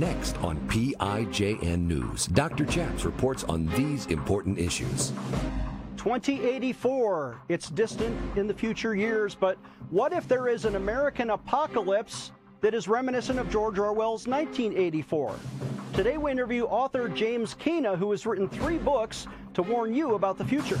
Next on PIJN News, Dr. Chaps reports on these important issues. 2084, it's distant in the future years, but what if there is an American apocalypse that is reminiscent of George Orwell's 1984? Today we interview author James Keena, who has written three books to warn you about the future.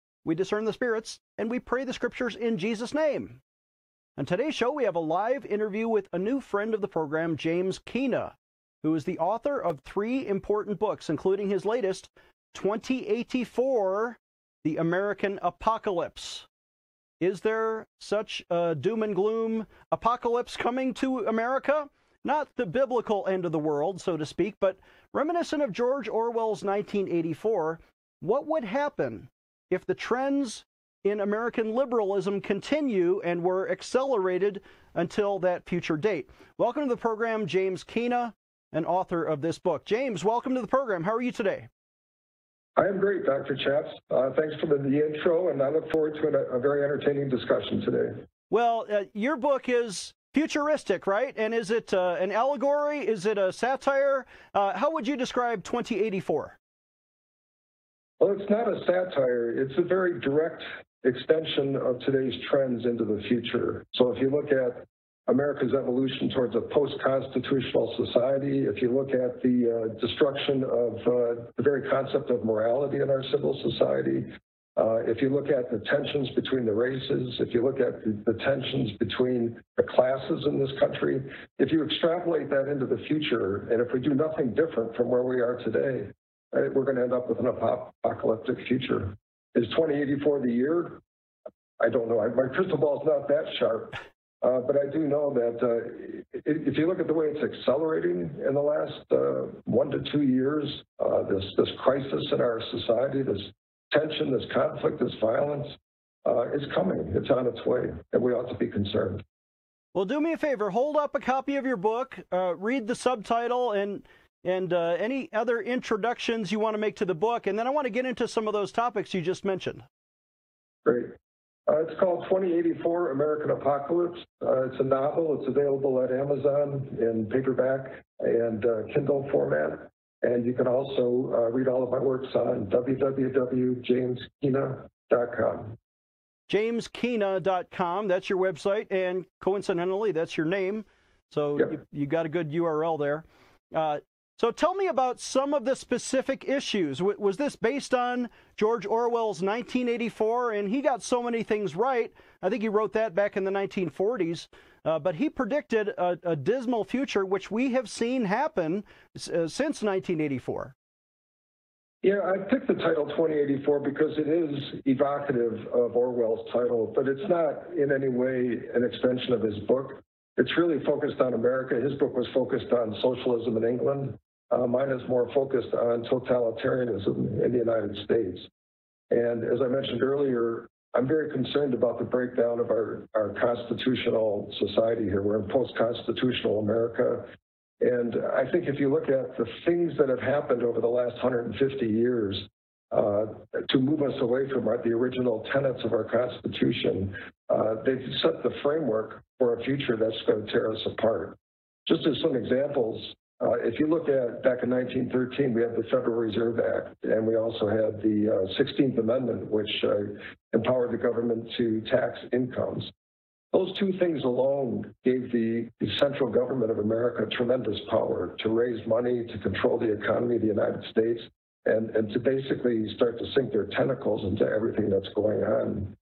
we discern the spirits, and we pray the scriptures in Jesus' name. On today's show, we have a live interview with a new friend of the program, James Keena, who is the author of three important books, including his latest, 2084 The American Apocalypse. Is there such a doom and gloom apocalypse coming to America? Not the biblical end of the world, so to speak, but reminiscent of George Orwell's 1984. What would happen if the trends in American liberalism continue and were accelerated until that future date. Welcome to the program, James Keena, an author of this book. James, welcome to the program. How are you today? I am great, Dr. Chaps. Uh, thanks for the, the, intro, and I look forward to a, a very entertaining discussion today. Well, uh, your book is futuristic, right? And is it uh, an allegory? Is it a satire? Uh, how would you describe 2084? Well, it's not a satire. It's a very direct extension of today's trends into the future. So if you look at America's evolution towards a post-constitutional society, if you look at the uh, destruction of uh, the very concept of morality in our civil society, uh, if you look at the tensions between the races, if you look at the, the, tensions between the classes in this country, if you extrapolate that into the future, and if we do nothing different from where we are today, right, we're going to end up with an apocalyptic future. Is 2084 the year? I don't know. My crystal ball is not that sharp. Uh, but I do know that uh, if you look at the way it's accelerating in the last uh, one to two years, uh, this this crisis in our society, this tension, this conflict, this violence, uh, is coming. It's on its way, and we ought to be concerned. Well, do me a favor. Hold up a copy of your book. Uh, read the subtitle and and uh, any other introductions you want to make to the book. And then I want to get into some of those topics you just mentioned. Great. Uh, it's called 2084 American Apocalypse. Uh, it's a novel. It's available at Amazon in paperback and uh, Kindle format. And you can also uh, read all of my works on www.jameskeena.com. JamesKeena.com, that's your website. And coincidentally, that's your name. So yep. you, you, got a good URL there. Uh, so tell me about some of the specific issues. Was this based on George Orwell's 1984? And he got so many things right. I think he wrote that back in the 1940s. Uh, but he predicted a, a, dismal future, which we have seen happen uh, since 1984. Yeah, I picked the title 2084 because it is evocative of Orwell's title, but it's not in any way an extension of his book. It's really focused on America. His book was focused on socialism in England. Uh, mine is more focused on totalitarianism in the United States. And as I mentioned earlier, I'm very concerned about the breakdown of our, our constitutional society here. We're in post constitutional America. And I think if you look at the things that have happened over the last 150 years uh, to move us away from our, the original tenets of our Constitution, uh, they've set the framework for a future that's going to tear us apart. Just as some examples, uh, if you look at back in 1913, we had the Federal Reserve Act, and we also had the uh, 16th Amendment, which uh, empowered the government to tax incomes. Those two things alone gave the, the, central government of America tremendous power to raise money, to control the economy of the United States, and, and to basically start to sink their tentacles into everything that's going on.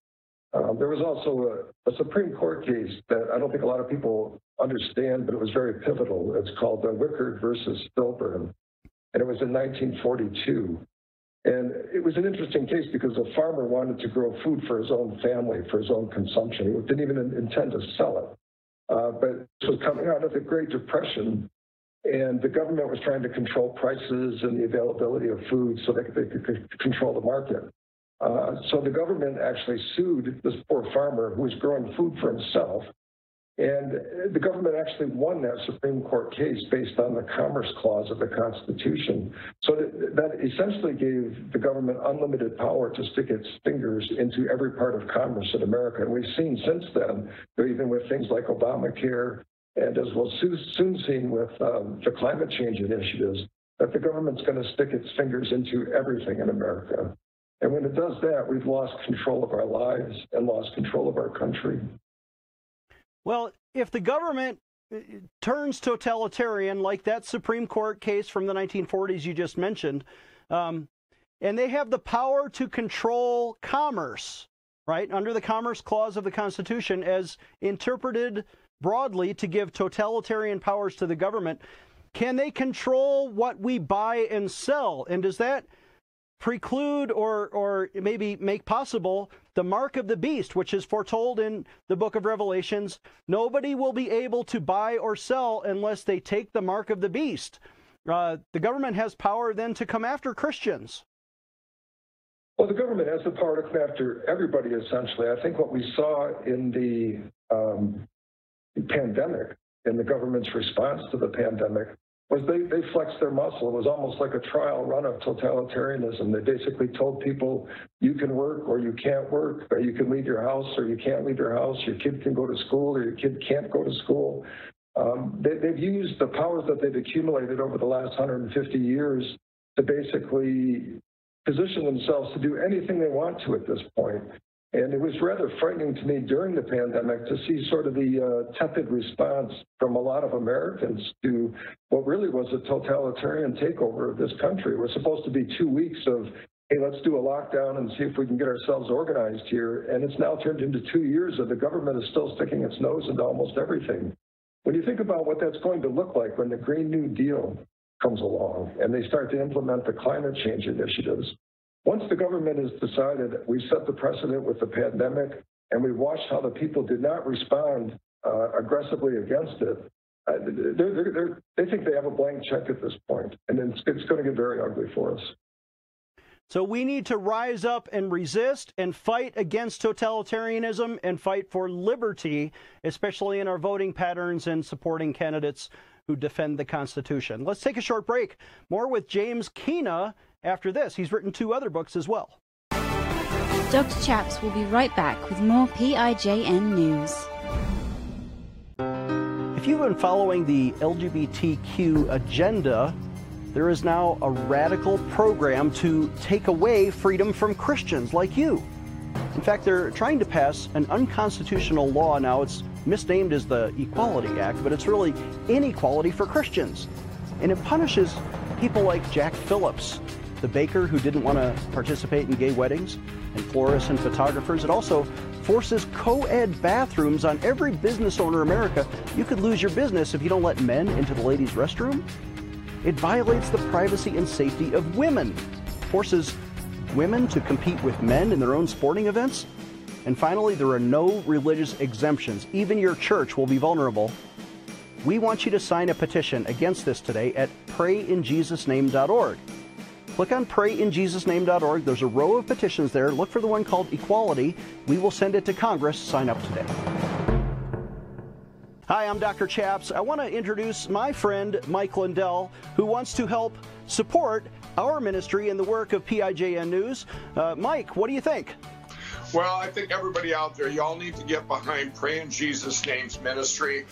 Um, there was also a, a, Supreme Court case that I don't think a lot of people understand, but it was very pivotal. It's called the Wickard versus Filburn, and it was in 1942. And it was an interesting case because a farmer wanted to grow food for his own family, for his own consumption. He didn't even intend to sell it. Uh, but this was coming out of the Great Depression, and the government was trying to control prices and the availability of food so they could, they could control the market. Uh, so the government actually sued this poor farmer who was growing food for himself. And the government actually won that Supreme Court case based on the Commerce Clause of the Constitution. So that, that essentially gave the government unlimited power to stick its fingers into every part of commerce in America. And we've seen since then, even with things like Obamacare and as we'll soon see with um, the climate change initiatives, that the government's going to stick its fingers into everything in America. And when it does that, we've lost control of our lives and lost control of our country. Well, if the government uh, turns totalitarian, like that Supreme Court case from the 1940s you just mentioned, um, and they have the power to control commerce, right, under the Commerce Clause of the Constitution, as interpreted broadly to give totalitarian powers to the government. Can they control what we buy and sell? And does that preclude or or maybe make possible the mark of the beast which is foretold in the book of revelations. Nobody will be able to buy or sell unless they take the mark of the beast. Uh, the government has power then to come after christians. Well the government has the power to come after everybody essentially. I think what we saw in the um, pandemic and the government's response to the pandemic was they, they flexed their muscle. It was almost like a trial run of totalitarianism. They basically told people you can work or you can't work, or you can leave your house or you can't leave your house, your kid can go to school or your kid can't go to school. Um, they, they've used the powers that they've accumulated over the last 150 years to basically position themselves to do anything they want to at this point. And it was rather frightening to me during the pandemic to see sort of the uh, tepid response from a lot of Americans to what really was a totalitarian takeover of this country. It was supposed to be two weeks of, hey, let's do a lockdown and see if we can get ourselves organized here. And it's now turned into two years of the government is still sticking its nose into almost everything. When you think about what that's going to look like when the Green New Deal comes along and they start to implement the climate change initiatives, once the government has decided, we set the precedent with the pandemic, and we watched how the people did not respond uh, aggressively against it. Uh, they're, they're, they're, they think they have a blank check at this point, and it's, it's going to get very ugly for us. So we need to rise up and resist and fight against totalitarianism and fight for liberty, especially in our voting patterns and supporting candidates who defend the Constitution. Let's take a short break. More with James Keena after this, he's written two other books as well. Dr. Chaps will be right back with more PIJN news. If you've been following the LGBTQ agenda, there is now a radical program to take away freedom from Christians like you. In fact, they're trying to pass an unconstitutional law now. It's misnamed as the Equality Act, but it's really inequality for Christians. And it punishes people like Jack Phillips, the baker who didn't want to participate in gay weddings, and florists and photographers. It also forces co ed bathrooms on every business owner in America. You could lose your business if you don't let men into the ladies' restroom. It violates the privacy and safety of women, forces women to compete with men in their own sporting events. And finally, there are no religious exemptions. Even your church will be vulnerable. We want you to sign a petition against this today at prayinjesusname.org. Click on prayinjesusname.org. There's a row of petitions there. Look for the one called Equality. We will send it to Congress. Sign up today. Hi, I'm Dr. Chaps. I want to introduce my friend Mike Lindell, who wants to help support our ministry and the work of PIJN News. Uh, Mike, what do you think? Well, I think everybody out there, y'all need to get behind Pray in Jesus' Name's ministry.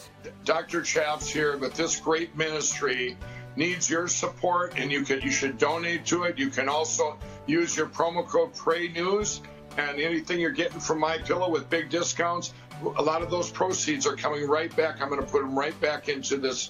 Dr. Chaps here, but this great ministry needs your support and you can you should donate to it. You can also use your promo code Pray News and anything you're getting from my pillow with big discounts, a lot of those proceeds are coming right back. I'm going to put them right back into this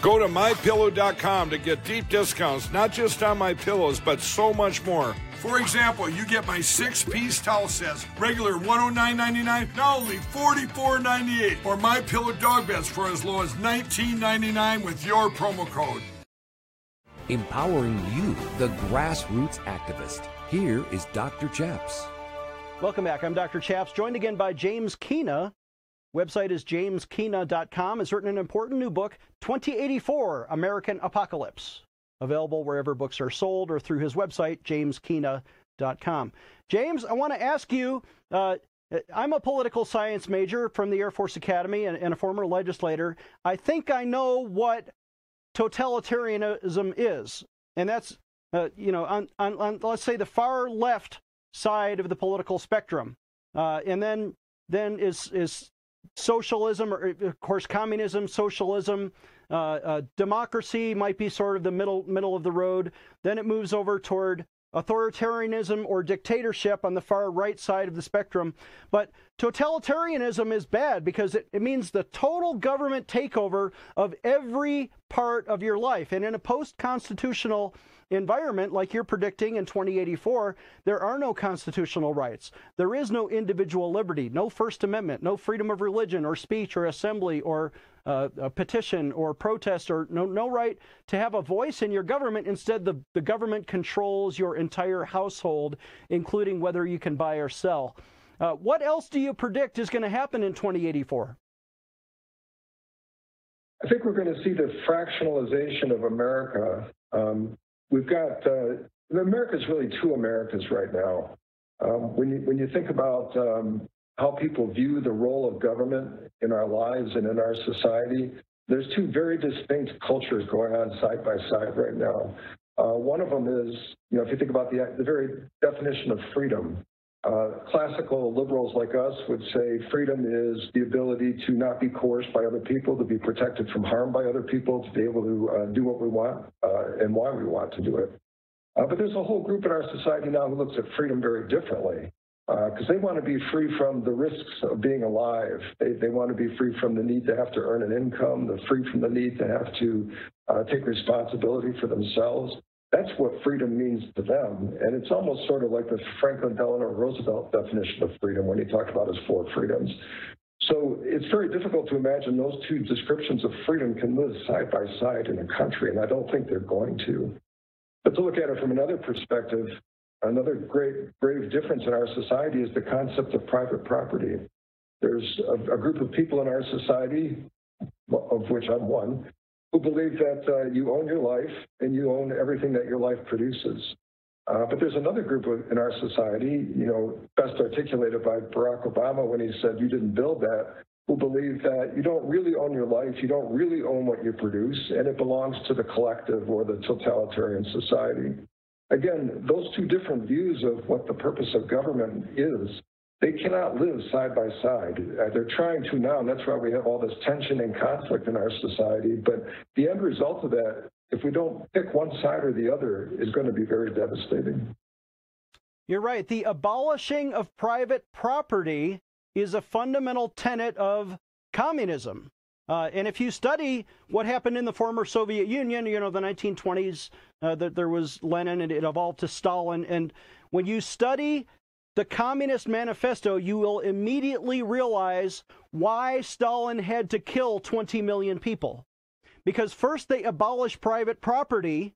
Go to mypillow.com to get deep discounts, not just on my pillows, but so much more. For example, you get my six piece towel sets, regular $109.99, now only $44.98, or my pillow dog beds for as low as $19.99 with your promo code. Empowering you, the grassroots activist. Here is Dr. Chaps. Welcome back. I'm Dr. Chaps, joined again by James Keena. Website is jameskeena.com. Has written an important new book, 2084 American Apocalypse. Available wherever books are sold or through his website, jameskeena.com. James, I want to ask you uh, I'm a political science major from the Air Force Academy and, and a former legislator. I think I know what totalitarianism is, and that's uh, you know on, on, on, let's say the far left side of the political spectrum, uh, and then then is is socialism or of course communism, socialism, uh, uh, democracy might be sort of the middle middle of the road. Then it moves over toward authoritarianism or dictatorship on the far right side of the spectrum. But totalitarianism is bad because it, it, means the total government takeover of every part of your life. And in a post constitutional environment, like you're predicting in 2084, there are no constitutional rights. There is no individual liberty, no First Amendment, no freedom of religion or speech or assembly or uh, a petition or protest or no, no right to have a voice in your government. Instead, the, the government controls your entire household, including whether you can buy or sell. Uh, what else do you predict is going to happen in 2084? I think we're going to see the fractionalization of America. Um, we've got uh, America's really two Americas right now. Um, when you when you think about um, how people view the role of government in our lives and in our society, there's two very distinct cultures going on side by side right now. Uh, one of them is, you know, if you think about the, the very definition of freedom, uh, classical liberals like us would say freedom is the ability to not be coerced by other people, to be protected from harm by other people, to be able to uh, do what we want uh, and why we want to do it. Uh, but there's a whole group in our society now who looks at freedom very differently because uh, they want to be free from the risks of being alive. They, they want to be free from the need to have to earn an income, the free from the need to have to uh, take responsibility for themselves. That's what freedom means to them. And it's almost sort of like the Franklin Delano Roosevelt definition of freedom when he talked about his four freedoms. So it's very difficult to imagine those two descriptions of freedom can live side by side in a country, and I don't think they're going to. But to look at it from another perspective, Another great grave difference in our society is the concept of private property. There's a, a group of people in our society, of which I'm one, who believe that uh, you own your life and you own everything that your life produces. Uh, but there's another group of, in our society, you know, best articulated by Barack Obama when he said, You didn't build that, who believe that you don't really own your life, you don't really own what you produce, and it belongs to the collective or the totalitarian society. Again, those two different views of what the purpose of government is, they cannot live side by side. Uh, they're trying to now, and that's why we have all this tension and conflict in our society. But the end result of that, if we don't pick one side or the other, is going to be very devastating. You're right. The abolishing of private property is a fundamental tenet of communism. Uh, and if you study what happened in the former Soviet Union, you know, the 1920s, uh, that there was Lenin and it evolved to Stalin. And when you study the Communist Manifesto, you will immediately realize why Stalin had to kill 20 million people. Because first they abolish private property,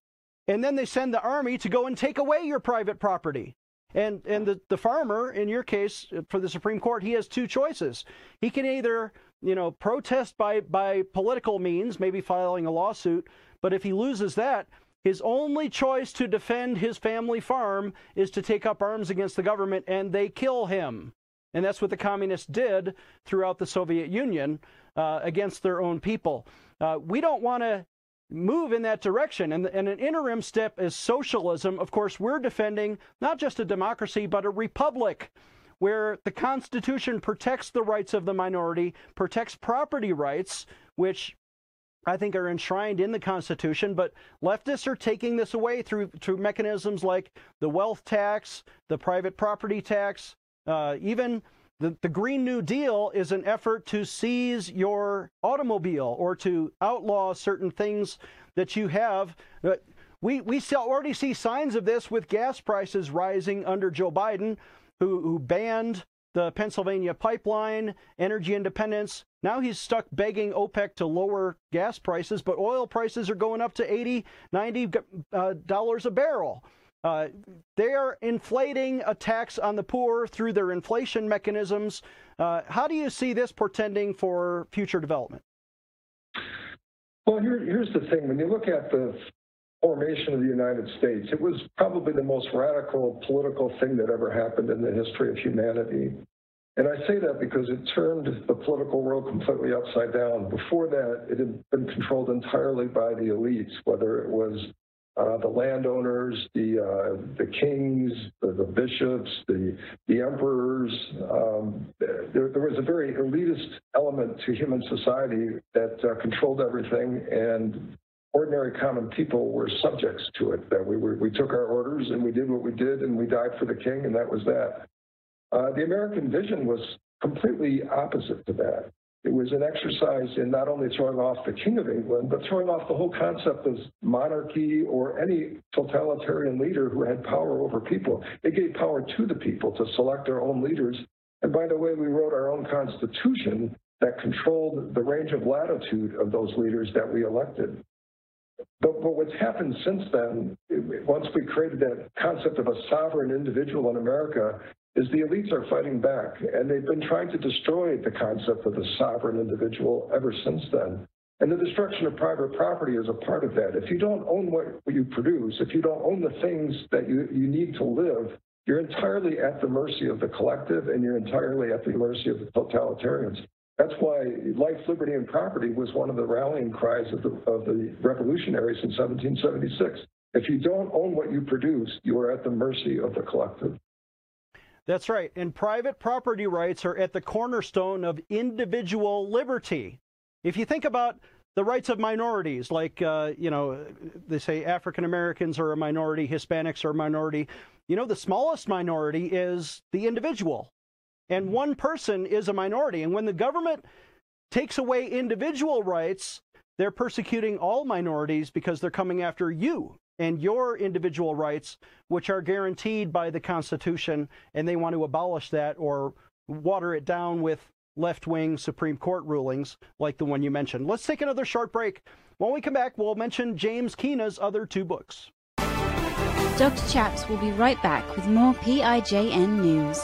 and then they send the army to go and take away your private property. And and the, the farmer, in your case, for the Supreme Court, he has two choices. He can either, you know, protest by by political means, maybe filing a lawsuit, but if he loses that, his only choice to defend his family farm is to take up arms against the government and they kill him. And that's what the communists did throughout the Soviet Union uh, against their own people. Uh, we don't want to move in that direction. And, and, an interim step is socialism. Of course, we're defending not just a democracy, but a republic where the Constitution protects the rights of the minority, protects property rights, which I think are enshrined in the Constitution, but leftists are taking this away through through mechanisms like the wealth tax, the private property tax, uh, even the, the Green New Deal is an effort to seize your automobile or to outlaw certain things that you have. We, we already see signs of this with gas prices rising under Joe Biden, who, who banned the Pennsylvania pipeline, energy independence. Now he's stuck begging OPEC to lower gas prices, but oil prices are going up to 80, 90 uh, dollars a barrel. Uh, they are inflating a tax on the poor through their inflation mechanisms. Uh, how do you see this portending for future development? Well, here, here's the thing. When you look at the formation of the United States, it was probably the most radical political thing that ever happened in the history of humanity. And I say that because it turned the political world completely upside down. Before that, it had been controlled entirely by the elites, whether it was uh, the landowners, the uh, the kings, the, the, bishops, the the emperors. Um, there, there, was a very elitist element to human society that uh, controlled everything, and ordinary common people were subjects to it. That we were, we took our orders and we did what we did, and we died for the king, and that was that. Uh, the American vision was completely opposite to that. It was an exercise in not only throwing off the King of England, but throwing off the whole concept of monarchy or any totalitarian leader who had power over people. It gave power to the people to select their own leaders. And by the way, we wrote our own constitution that controlled the range of latitude of those leaders that we elected. But, but what's happened since then, once we created that concept of a sovereign individual in America, is the elites are fighting back, and they've been trying to destroy the concept of the sovereign individual ever since then. And the destruction of private property is a part of that. If you don't own what you produce, if you don't own the things that you, you need to live, you're entirely at the mercy of the collective and you're entirely at the mercy of the totalitarians. That's why life, liberty, and property was one of the rallying cries of the, of the revolutionaries in 1776. If you don't own what you produce, you are at the mercy of the collective. That's right. And private property rights are at the cornerstone of individual liberty. If you think about the rights of minorities, like, uh, you know, they say African Americans are a minority, Hispanics are a minority. You know, the smallest minority is the individual. And mm-hmm. one person is a minority. And when the government takes away individual rights, they're persecuting all minorities because they're coming after you and your individual rights, which are guaranteed by the Constitution, and they want to abolish that or water it down with left wing Supreme Court rulings like the one you mentioned. Let's take another short break. When we come back, we'll mention James Keena's other two books. Dr. Chaps will be right back with more PIJN news.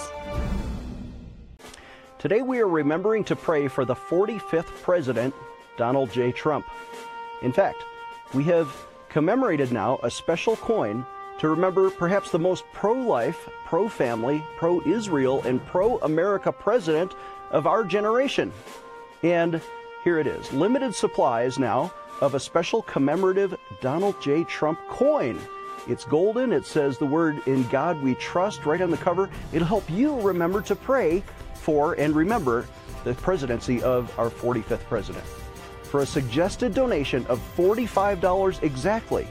Today we are remembering to pray for the 45th President, Donald J. Trump. In fact, we have commemorated now a special coin to remember perhaps the most pro life, pro family, pro Israel, and pro America president of our generation. And here it is limited supplies now of a special commemorative Donald J. Trump coin. It's golden. It says the word in God we trust right on the cover. It'll help you remember to pray for and remember the presidency of our 45th president for a suggested donation of $45 exactly.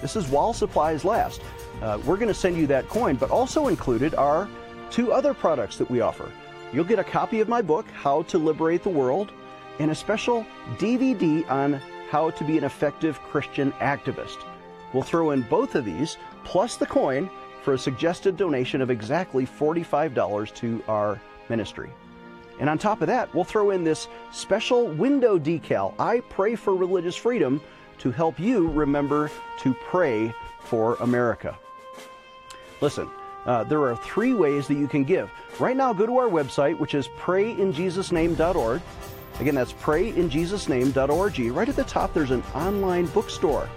This is while supplies last. Uh, we're going to send you that coin, but also included are two other products that we offer. You'll get a copy of my book, How to Liberate the World, and a special DVD on how to be an effective Christian activist. We'll throw in both of these, plus the coin, for a suggested donation of exactly $45 to our ministry. And on top of that, we'll throw in this special window decal, I Pray for Religious Freedom, to help you remember to pray for America. Listen, Uh, there are three ways that you can give. Right now, go to our website, which is prayinjesusname.org. Again, that's prayinjesusname.org. Right at the top, there's an online bookstore.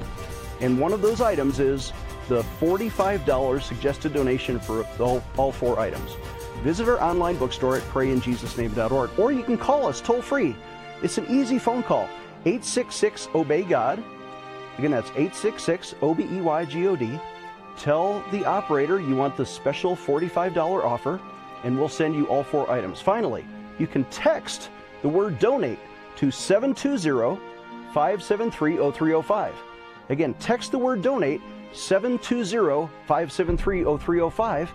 And one of those items is the $45 suggested donation for all, all four items. Visit our online bookstore at prayinjesusname.org, or you can call us toll free. It's an easy phone call 866 Obey God. Again, that's 866 O B E Y G O D. Tell the operator you want the special $45 offer, and we'll send you all four items. Finally, you can text the word donate to 720 573 0305. Again, text the word donate 720 573 0305.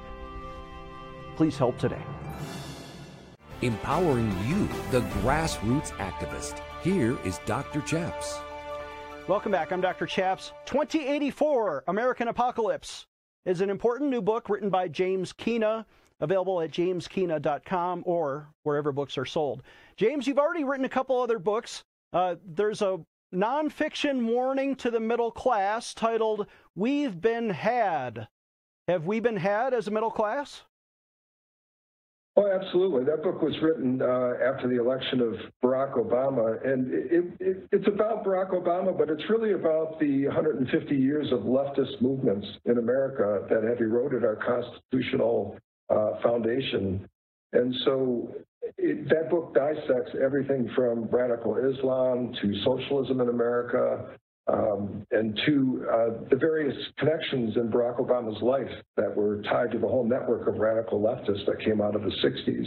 Please help today. Empowering you, the grassroots activist. Here is Dr. Chaps. Welcome back. I'm Dr. Chaps. 2084 American Apocalypse is an important new book written by James Keena, available at jameskeena.com or wherever books are sold. James, you've already written a couple other books. Uh, there's a nonfiction warning to the middle class titled We've Been Had. Have we been had as a middle class? Oh, absolutely. That book was written uh, after the election of Barack Obama, and it, it, it's about Barack Obama, but it's really about the 150 years of leftist movements in America that have eroded our constitutional uh, foundation. And so it, that book dissects everything from radical Islam to socialism in America, um, and to uh, the various connections in Barack Obama's life that were tied to the whole network of radical leftists that came out of the 60s.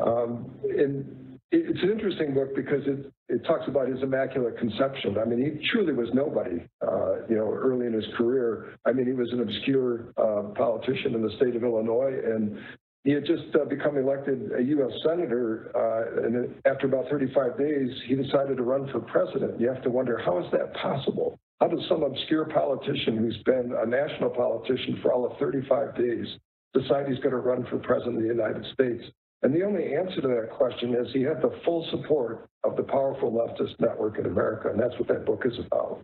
Um, and it's an interesting book because it, it talks about his immaculate conception. I mean, he truly was nobody, uh, you know, early in his career. I mean, he was an obscure uh, politician in the state of Illinois, and he had just uh, become elected a U.S. senator, uh, and after about 35 days, he decided to run for president. You have to wonder how is that possible? How does some obscure politician who's been a national politician for all of 35 days decide he's going to run for president of the United States? And the only answer to that question is he had the full support of the powerful leftist network in America, and that's what that book is about.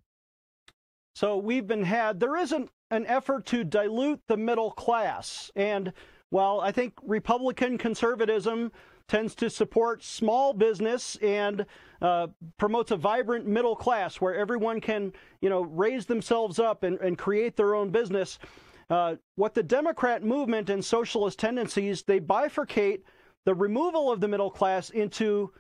So we've been had, there isn't an effort to dilute the middle class. And while I think Republican conservatism tends to support small business and uh, promotes a vibrant middle class where everyone can, you know, raise themselves up and, and create their own business. Uh, what the Democrat movement and socialist tendencies, they bifurcate the removal of the middle class into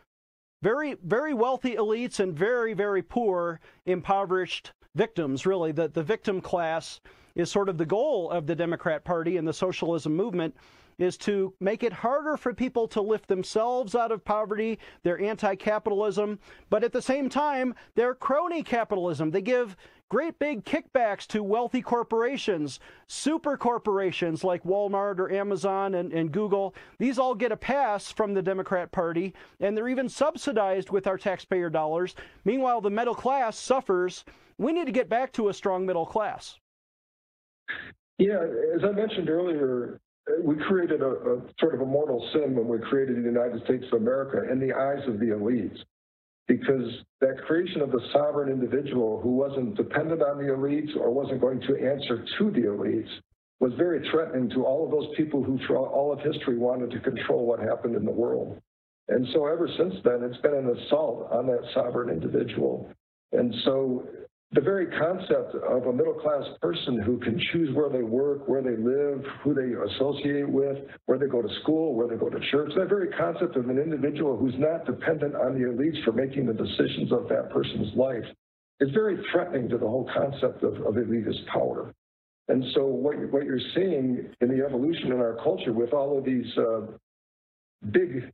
very, very wealthy elites and very, very poor, impoverished victims, really. The, the victim class is sort of the goal of the Democrat Party and the socialism movement is to make it harder for people to lift themselves out of poverty. They're anti capitalism, but at the same time, they're crony capitalism. They give great big kickbacks to wealthy corporations, super corporations like Walmart or Amazon and, and, Google. These all get a pass from the Democrat Party, and they're even subsidized with our taxpayer dollars. Meanwhile, the middle class suffers. We need to get back to a strong middle class. Yeah, as I mentioned earlier, we created a, a, sort of a mortal sin when we created the United States of America in the eyes of the elites. Because that creation of the sovereign individual who wasn't dependent on the elites or wasn't going to answer to the elites was very threatening to all of those people who, throughout all of history, wanted to control what happened in the world. And so, ever since then, it's been an assault on that sovereign individual. And so, the very concept of a middle class person who can choose where they work, where they live, who they associate with, where they go to school, where they go to church, that very concept of an individual who's not dependent on the elites for making the decisions of that person's life is very threatening to the whole concept of, of elitist power. And so, what, what you're seeing in the evolution in our culture with all of these uh, big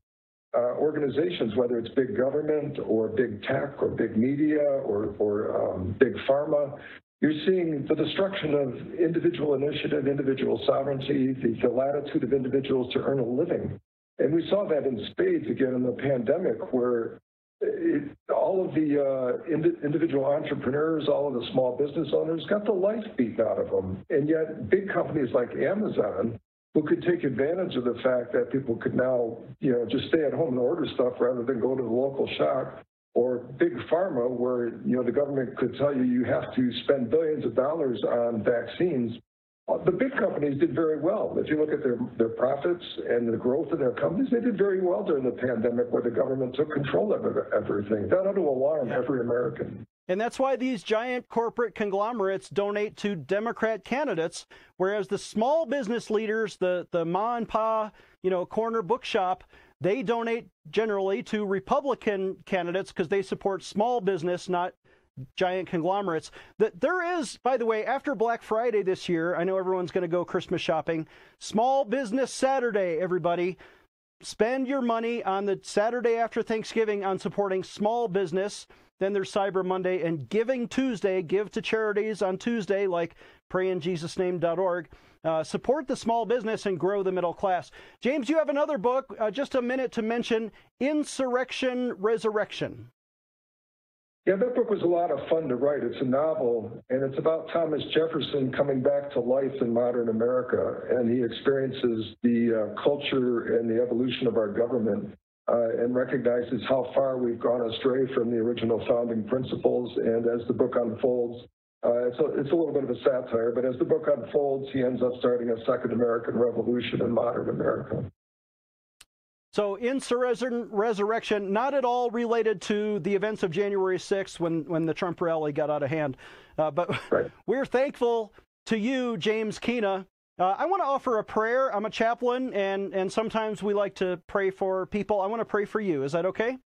organizations, whether it's big government or big tech or big media or, or um, big pharma, you're seeing the destruction of individual initiative, individual sovereignty, the, the latitude of individuals to earn a living. And we saw that in spades again in the pandemic, where it, all of the uh, ind- individual entrepreneurs, all of the small business owners got the life beaten out of them. And yet, big companies like Amazon who could take advantage of the fact that people could now, you know, just stay at home and order stuff rather than go to the local shop or big pharma where, you know, the government could tell you you have to spend billions of dollars on vaccines uh, the big companies did very well. If you look at their, their profits and the growth of their companies, they did very well during the pandemic where the government took control of everything. That ought to alarm every American. And that's why these giant corporate conglomerates donate to Democrat candidates, whereas the small business leaders, the, the ma and pa, you know, corner bookshop, they donate generally to Republican candidates because they support small business, not giant conglomerates. That there is, by the way, after Black Friday this year, I know everyone's going to go Christmas shopping. Small Business Saturday, everybody. Spend your money on the Saturday after Thanksgiving on supporting small business. Then there's Cyber Monday and Giving Tuesday. Give to charities on Tuesday, like prayinjesusname.org. Uh, support the small business and grow the middle class. James, you have another book, uh, just a minute to mention Insurrection Resurrection. Yeah, that book was a lot of fun to write. It's a novel, and it's about Thomas Jefferson coming back to life in modern America, and he experiences the uh, culture and the evolution of our government uh, and recognizes how far we've gone astray from the original founding principles. And as the book unfolds, uh, it's, a, it's a little bit of a satire, but as the book unfolds, he ends up starting a second American Revolution in modern America. So, insurrection, resurrection, not at all related to the events of January 6th when, when the Trump rally got out of hand. Uh, but right. we're thankful to you, James Keena. Uh, I want to offer a prayer. I'm a chaplain, and, and sometimes we like to pray for people. I want to pray for you. Is that okay?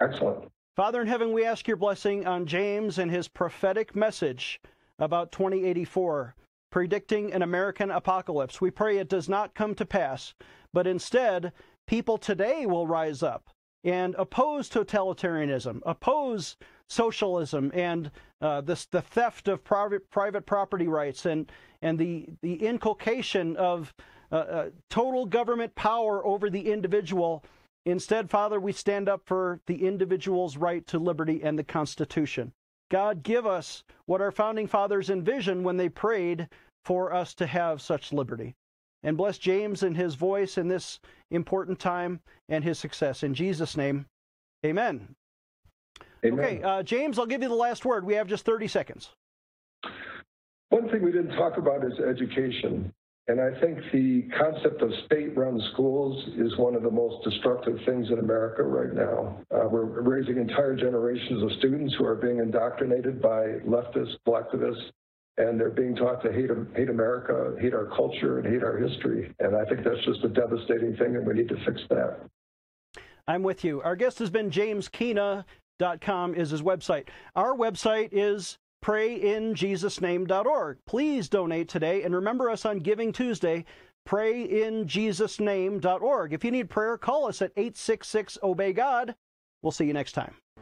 Excellent. Father in heaven, we ask your blessing on James and his prophetic message about 2084, predicting an American apocalypse. We pray it does not come to pass, but instead people today will rise up and oppose totalitarianism, oppose socialism and uh, this, the theft of private, private property rights and, and the, the inculcation of uh, uh, total government power over the individual. Instead, Father, we stand up for the individual's right to liberty and the Constitution. God, give us what our founding fathers envisioned when they prayed for us to have such liberty and bless James and his voice in this important time and his success. In Jesus' name, amen. Amen. Okay, uh, James, I'll give you the last word. We have just 30 seconds. One thing we didn't talk about is education. And I think the concept of state run schools is one of the most destructive things in America right now. Uh, we're raising entire generations of students who are being indoctrinated by leftists, collectivists, and they're being taught to hate, hate America, hate our culture, and hate our history. And I think that's just a devastating thing, and we need to fix that. I'm with you. Our guest has been James Keena.com is his website. Our website is prayinjesusname.org. Please donate today and remember us on Giving Tuesday, prayinjesusname.org. If you need prayer, call us at 866 Obey God. We'll see you next time.